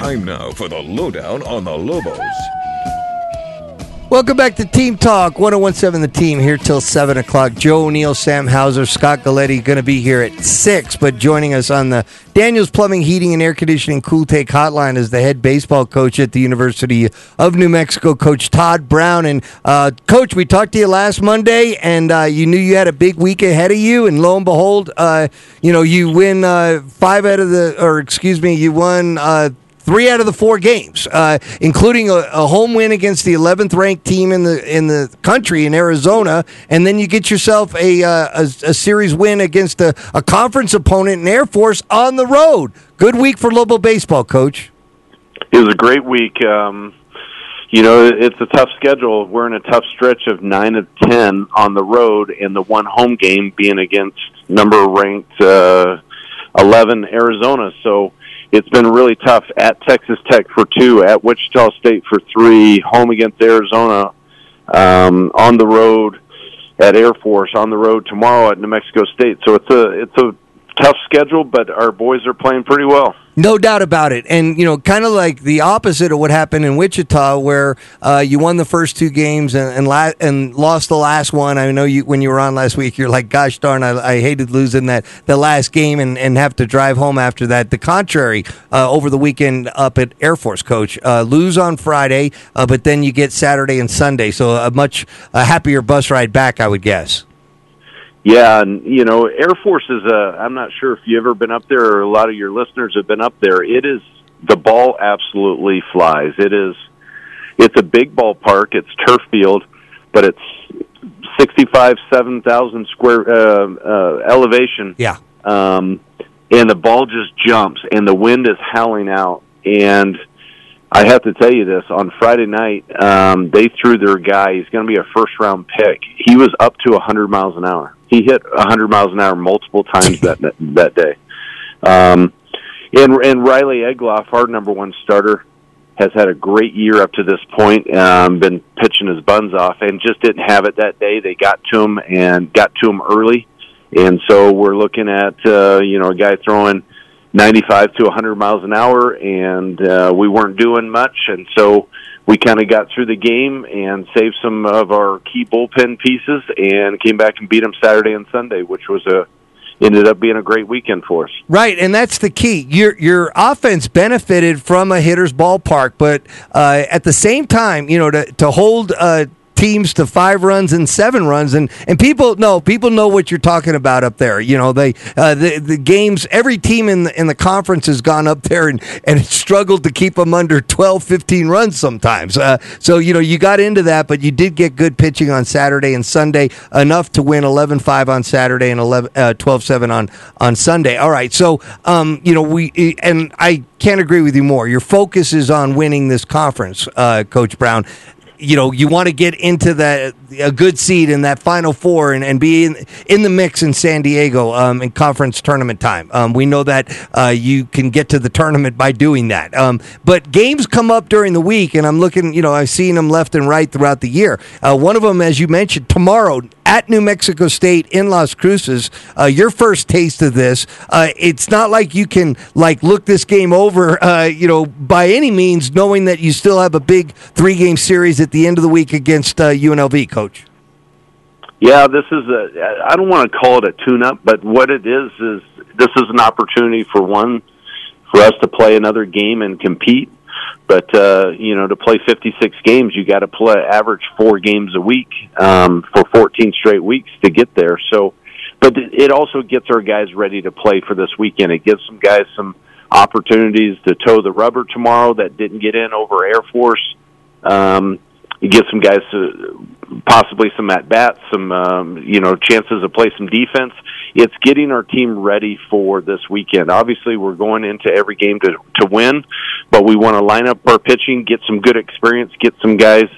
Time now for the lowdown on the Lobos. Welcome back to Team Talk 1017 The Team here till 7 o'clock. Joe O'Neill, Sam Hauser, Scott Galletti going to be here at 6, but joining us on the Daniels Plumbing, Heating, and Air Conditioning Cool Take Hotline is the head baseball coach at the University of New Mexico, Coach Tod Brown. And, uh, Coach, we talked to you last Monday, and uh, you knew you had a big week ahead of you, and lo and behold, uh, you know, you win uh, five out of the, or excuse me, you won uh, three out of the four games, uh, including a, a, home win against the 11th ranked team in the in the country in Arizona, and then you get yourself a uh, a, a, series win against a, a, conference opponent in Air Force on the road. Good week for Lobo baseball, coach. It was a great week. Um, you know, it's a tough schedule. We're in a tough stretch of nine of ten on the road, and the one home game being against number ranked uh, 11 Arizona. So it's been really tough at Texas Tech for two, at Wichita State for three, home against Arizona, um, on the road at Air Force, on the road tomorrow at New Mexico State. So it's a it's a tough schedule, but our boys are playing pretty well. No doubt about it. And, you know, kind of like the opposite of what happened in Wichita, where uh, you won the first two games and and, la- and, lost the last one. I know you when you were on last week, you're like, gosh darn, I, I hated losing that the last game and, and have to drive home after that. The contrary, uh, over the weekend up at Air Force, coach, uh, lose on Friday, uh, but then you get Saturday and Sunday. So a much happier bus ride back, I would guess. Yeah, and you know, Air Force is a. I'm not sure if you've ever been up there, or a lot of your listeners have been up there. It is the ball absolutely flies. It is. It's a big ballpark. It's turf field, but it's 65, 7,000 square uh, uh, elevation. Yeah. Um, and the ball just jumps, and the wind is howling out, and I have to tell you this on Friday night, um, they threw their guy. He's going to be a first round pick. He was up to 100 miles an hour. He hit 100 miles an hour multiple times that that day. Um, and and Riley Egloff, our number one starter, has had a great year up to this point. Um, been pitching his buns off, and just didn't have it that day. They got to him and got to him early, and so we're looking at uh, you know a guy throwing 95 to 100 miles an hour, and uh, we weren't doing much, and so we kind of got through the game and saved some of our key bullpen pieces, and came back and beat them Saturday and Sunday, which was a ended up being a great weekend for us. Right, and that's the key. Your your offense benefited from a hitter's ballpark, but uh, at the same time, you know, to to hold. Uh, teams to five runs and seven runs, and and people know people know what you're talking about up there. You know, they uh, the the games. Every team in the in the conference has gone up there and and struggled to keep them under 12, 15 runs sometimes. Uh, so you know you got into that, but you did get good pitching on Saturday and Sunday enough to win 11-5 on Saturday and 11, uh, 12-7 on on Sunday. All right, so um, you know we and I can't agree with you more. Your focus is on winning this conference, uh, Coach Brown you know you want to get into that a good seed in that final four and, and be in, in the mix in San Diego um, in conference tournament time. Um, we know that uh, you can get to the tournament by doing that. Um, but games come up during the week, and I'm looking. You know, I've seen them left and right throughout the year. Uh, one of them, as you mentioned, tomorrow at New Mexico State in Las Cruces. Uh, your first taste of this. Uh, it's not like you can like look this game over. Uh, you know, by any means, knowing that you still have a big three game series at the end of the week against UNLV. Uh, Coach. Yeah, this is a. I don't want to call it a tune-up, but what it is is this is an opportunity for one for us to play another game and compete. But uh, you know, to play 56 games, you got to play average four games a week um, for 14 straight weeks to get there. So, but it also gets our guys ready to play for this weekend. It gives some guys some opportunities to toe the rubber tomorrow that didn't get in over Air Force. Um, you get some guys to possibly some at bats, some um, you know chances to play some defense. It's getting our team ready for this weekend. Obviously, we're going into every game to to win, but we want to line up our pitching, get some good experience, get some guys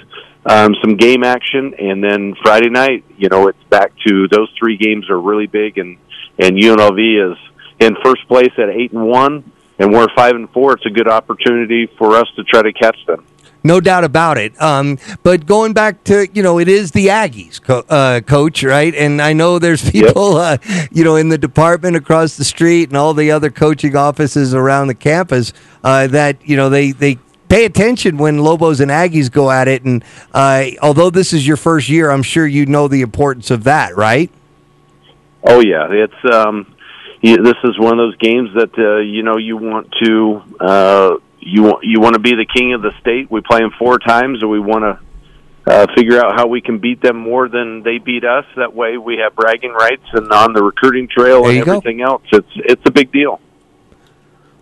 um, some game action, and then Friday night, you know, it's back to those three games are really big, and and UNLV is in first place at eight and one, and we're five and four. It's a good opportunity for us to try to catch them. No doubt about it. Um, but going back to you know, it is the Aggies, co- uh, coach, right? And I know there's people, yep. uh, you know, in the department across the street and all the other coaching offices around the campus uh, that you know they they pay attention when Lobos and Aggies go at it. And uh, although this is your first year, I'm sure you know the importance of that, right? Oh yeah, it's um, this is one of those games that uh, you know you want to uh, you want you want to be the king of the state. We play them four times, and we want to. Uh, figure out how we can beat them more than they beat us. That way, we have bragging rights and on the recruiting trail and everything go. else. It's it's a big deal.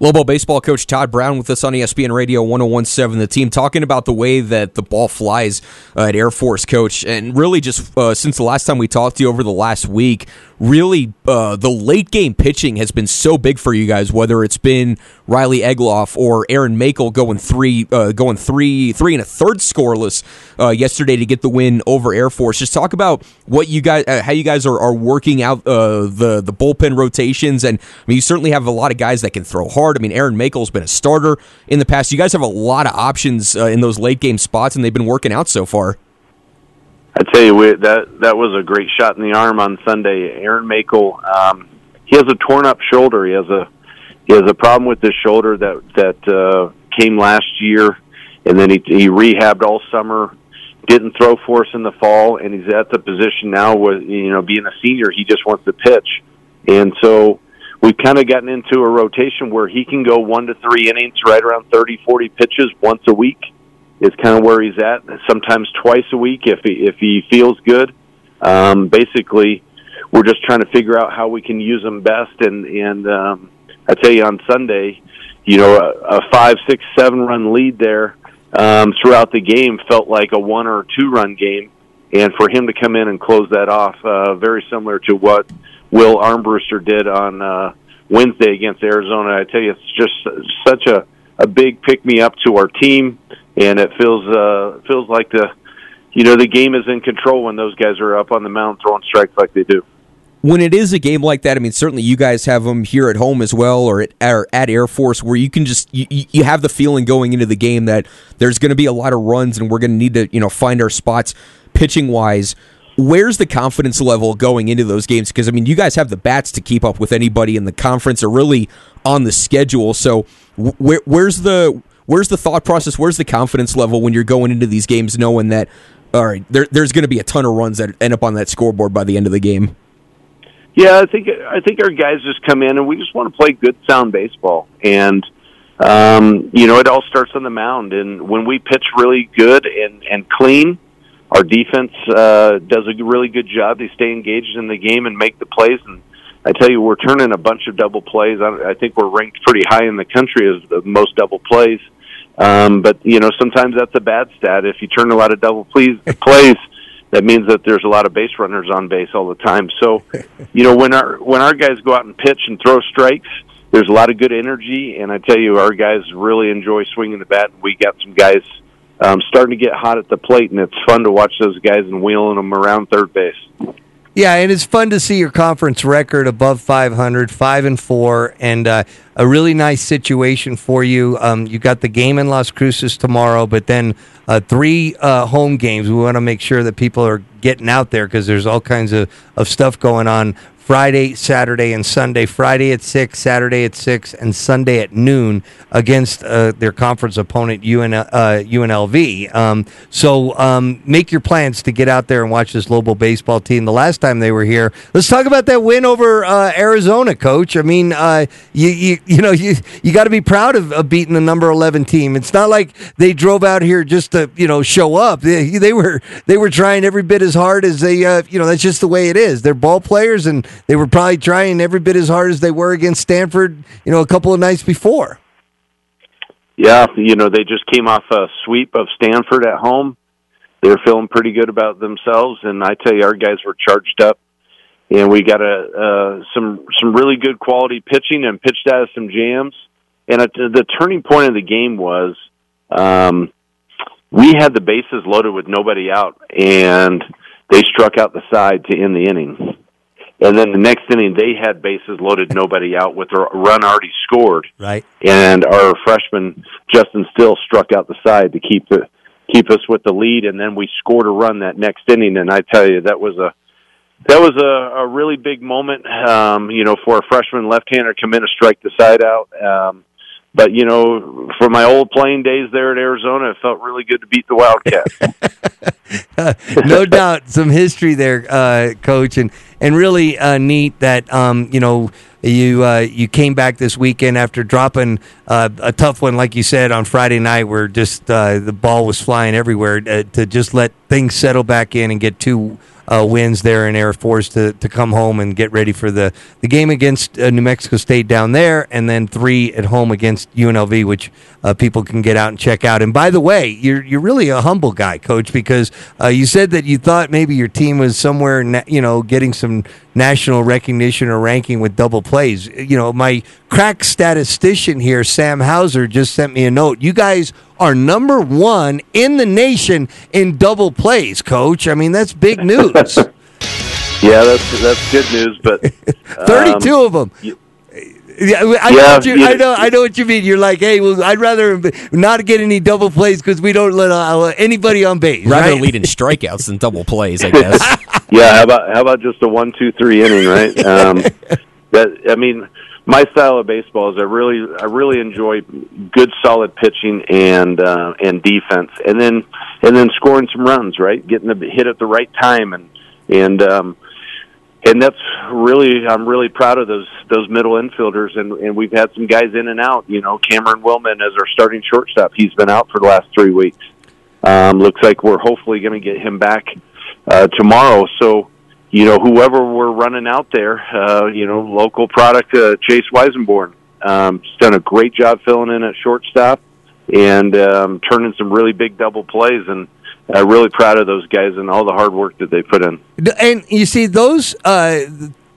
Lobo baseball coach Tod Brown with us on ESPN Radio 1017 The team talking about the way that the ball flies uh, at Air Force, coach. And really, just uh, since the last time we talked to you over the last week, really uh, the late game pitching has been so big for you guys. Whether it's been Riley Egloff or Aaron Makel going three, uh, going three, three and a third scoreless uh, yesterday to get the win over Air Force. Just talk about what you guys, uh, how you guys are, are working out uh, the the bullpen rotations, and I mean you certainly have a lot of guys that can throw hard. I mean Aaron Makel's been a starter in the past. You guys have a lot of options uh, in those late game spots, and they've been working out so far. I tell you, that that was a great shot in the arm on Sunday. Aaron Makel, um, he has a torn up shoulder. He has a he has a problem with his shoulder that that uh, came last year, and then he he rehabbed all summer. Didn't throw for us in the fall, and he's at the position now with you know being a senior, he just wants to pitch, and so we've kind of gotten into a rotation where he can go one to three innings, right around thirty, forty pitches once a week is kind of where he's at. Sometimes twice a week if he if he feels good. Um, basically, we're just trying to figure out how we can use him best. And and um, I tell you, on Sunday, you know, a, a five, six, seven run lead there um, throughout the game felt like a one or two run game. And for him to come in and close that off, uh, very similar to what Will Armbruster did on uh, Wednesday against Arizona. I tell you, it's just such a a big pick me up to our team and it feels uh, feels like the you know the game is in control when those guys are up on the mound throwing strikes like they do. When it is a game like that, I mean, certainly you guys have them here at home as well, or at, or at Air Force, where you can just you, you have the feeling going into the game that there's going to be a lot of runs, and we're going to need to you know find our spots pitching wise where's the confidence level going into those games? Because I mean, you guys have the bats to keep up with anybody in the conference, or really on the schedule. So, where, where's the Where's the thought process? Where's the confidence level when you're going into these games knowing that all right, there, there's going to be a ton of runs that end up on that scoreboard by the end of the game? Yeah, I think I think our guys just come in and we just want to play good, sound baseball, and um, you know it all starts on the mound. And when we pitch really good and and clean, our defense uh, does a really good job. They stay engaged in the game and make the plays. And I tell you, we're turning a bunch of double plays. I, I think we're ranked pretty high in the country as the most double plays. Um, but you know, sometimes that's a bad stat. If you turn a lot of double plays, plays, that means that there's a lot of base runners on base all the time. So, you know, when our when our guys go out and pitch and throw strikes, there's a lot of good energy. And I tell you, our guys really enjoy swinging the bat. We got some guys um, starting to get hot at the plate, and it's fun to watch those guys and wheeling them around third base. Yeah, and it's fun to see your conference record above 500, five and four, and uh, a really nice situation for you. Um, you got the game in Las Cruces tomorrow, but then uh, three uh, home games. We want to make sure that people are getting out there because there's all kinds of, of stuff going on Friday, Saturday, and Sunday. Friday at 6, Saturday at 6, and Sunday at noon against uh, their conference opponent, UN, uh, UNLV. Um, so um, make your plans to get out there and watch this Lobo baseball team. The last time they were here, let's talk about that win over uh, Arizona, Coach. I mean, uh, you, you, you know, you, you got to be proud of, of, beating the number 11 team. It's not like they drove out here just to, you know, show up. They, they were they were trying every bit as hard as they, uh, you know, that's just the way it is. They're ball players and they were probably trying every bit as hard as they were against Stanford, you know, a couple of nights before. Yeah, you know, they just came off a sweep of Stanford at home. They were feeling pretty good about themselves, and I tell you, our guys were charged up, and we got a uh, some some really good quality pitching and pitched out of some jams. And at the turning point of the game was um, we had the bases loaded with nobody out, and they struck out the side to end the inning and then the next inning they had bases loaded, nobody out with a run already scored, Right. and our freshman Justin Still struck out the side to keep the keep us with the lead, and then we scored a run that next inning, and I tell you that was a that was a, a really big moment, um, you know, for a freshman left-hander come in to strike the side out. Um, but you know, for my old playing days there at Arizona, it felt really good to beat the Wildcats. no doubt, some history there, uh, coach, and and really uh, neat that um, you know you uh, you came back this weekend after dropping uh, a tough one, like you said on Friday night, where just uh, the ball was flying everywhere. Uh, to just let things settle back in and get two uh, wins there in Air Force to, to come home and get ready for the, the game against uh, New Mexico State down there, and then three at home against UNLV, which uh, people can get out and check out. And by the way, you're you're really a humble guy, Coach, because uh, you said that you thought maybe your team was somewhere, na- you know, getting some national recognition or ranking with double plays. You know, my crack statistician here, Sam Hauser, just sent me a note. You guys are number one in the nation in double plays, Coach. I mean, that's big news. yeah, that's that's good news. But Thirty-two um, of them. you- Yeah, I, know Yeah, what you, you- I know. I know what you mean. You're like, hey, well, I'd rather not get any double plays because we don't let uh, anybody on base. Rather right? lead in strikeouts than double plays, I guess. yeah, how about how about just a one, two, three inning, right? Um, that I mean, my style of baseball is I really I really enjoy good, solid pitching and uh, and defense, and then and then scoring some runs, right? Getting the hit at the right time, and and um, and that's really I'm really proud of those those middle infielders, and and we've had some guys in and out. You know, Cameron Willman as our starting shortstop, he's been out for the last three weeks. Um, looks like we're hopefully going to get him back uh, tomorrow. So, you know, whoever we're running out there, uh, you know, local product, uh, Chase Weisenborn, um, has done a great job filling in at shortstop and um, turning some really big double plays. And I'm uh, really proud of those guys and all the hard work that they put in. And you see those uh,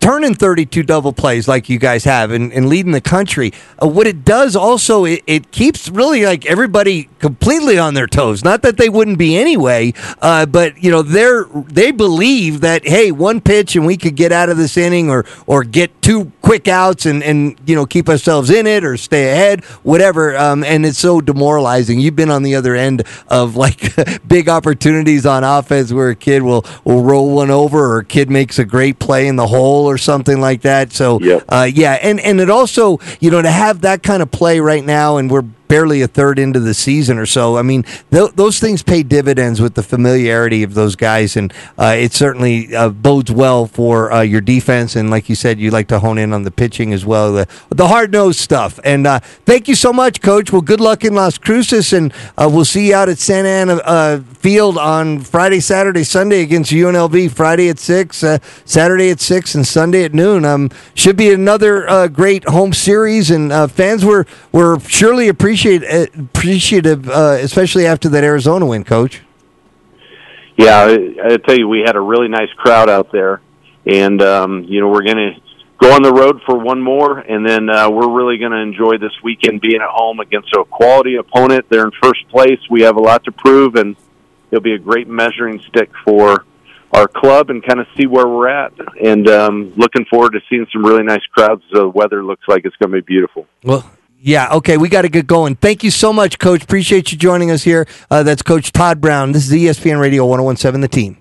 turning 32 double plays like you guys have and, and leading the country. Uh, what it does also, it, it keeps really like everybody completely on their toes. Not that they wouldn't be anyway, uh, but you know they're they believe that hey, one pitch and we could get out of this inning or or get two quick outs and and you know keep ourselves in it or stay ahead, whatever. Um, and it's so demoralizing. You've been on the other end of like big opportunities on offense where a kid will will roll one over or a kid makes a great play in the hole or something like that. So Yep. uh, yeah, and and it also you know to have that kind of play right now, and we're barely a third into the season or so. I mean, th- those things pay dividends with the familiarity of those guys, and uh, it certainly uh, bodes well for uh, your defense. And like you said, you like to hone in on the pitching as well, the, the hard nosed stuff. And uh, thank you so much, Coach. Well, good luck in Las Cruces, and uh, we'll see you out at Santa Ana uh, Field on Friday, Saturday, Sunday against UNLV. Friday at six, Saturday at six, and Sunday at noon. Um, should be another great home series, and fans were were surely appreciate uh, appreciative, uh, especially after that Arizona win, Coach. Yeah, I, I tell you, we had a really nice crowd out there, and um, you know we're going to go on the road for one more, and then uh, we're really going to enjoy this weekend being at home against a quality opponent. They're in first place. We have a lot to prove, and it'll be a great measuring stick for our club and kind of see where we're at. And um, looking forward to seeing some really nice crowds. The weather looks like it's going to be beautiful. Well, yeah, okay, we got to get going. Thank you so much, Coach. Appreciate you joining us here. Uh, that's Coach Tod Brown. This is ESPN Radio 1017, The Team.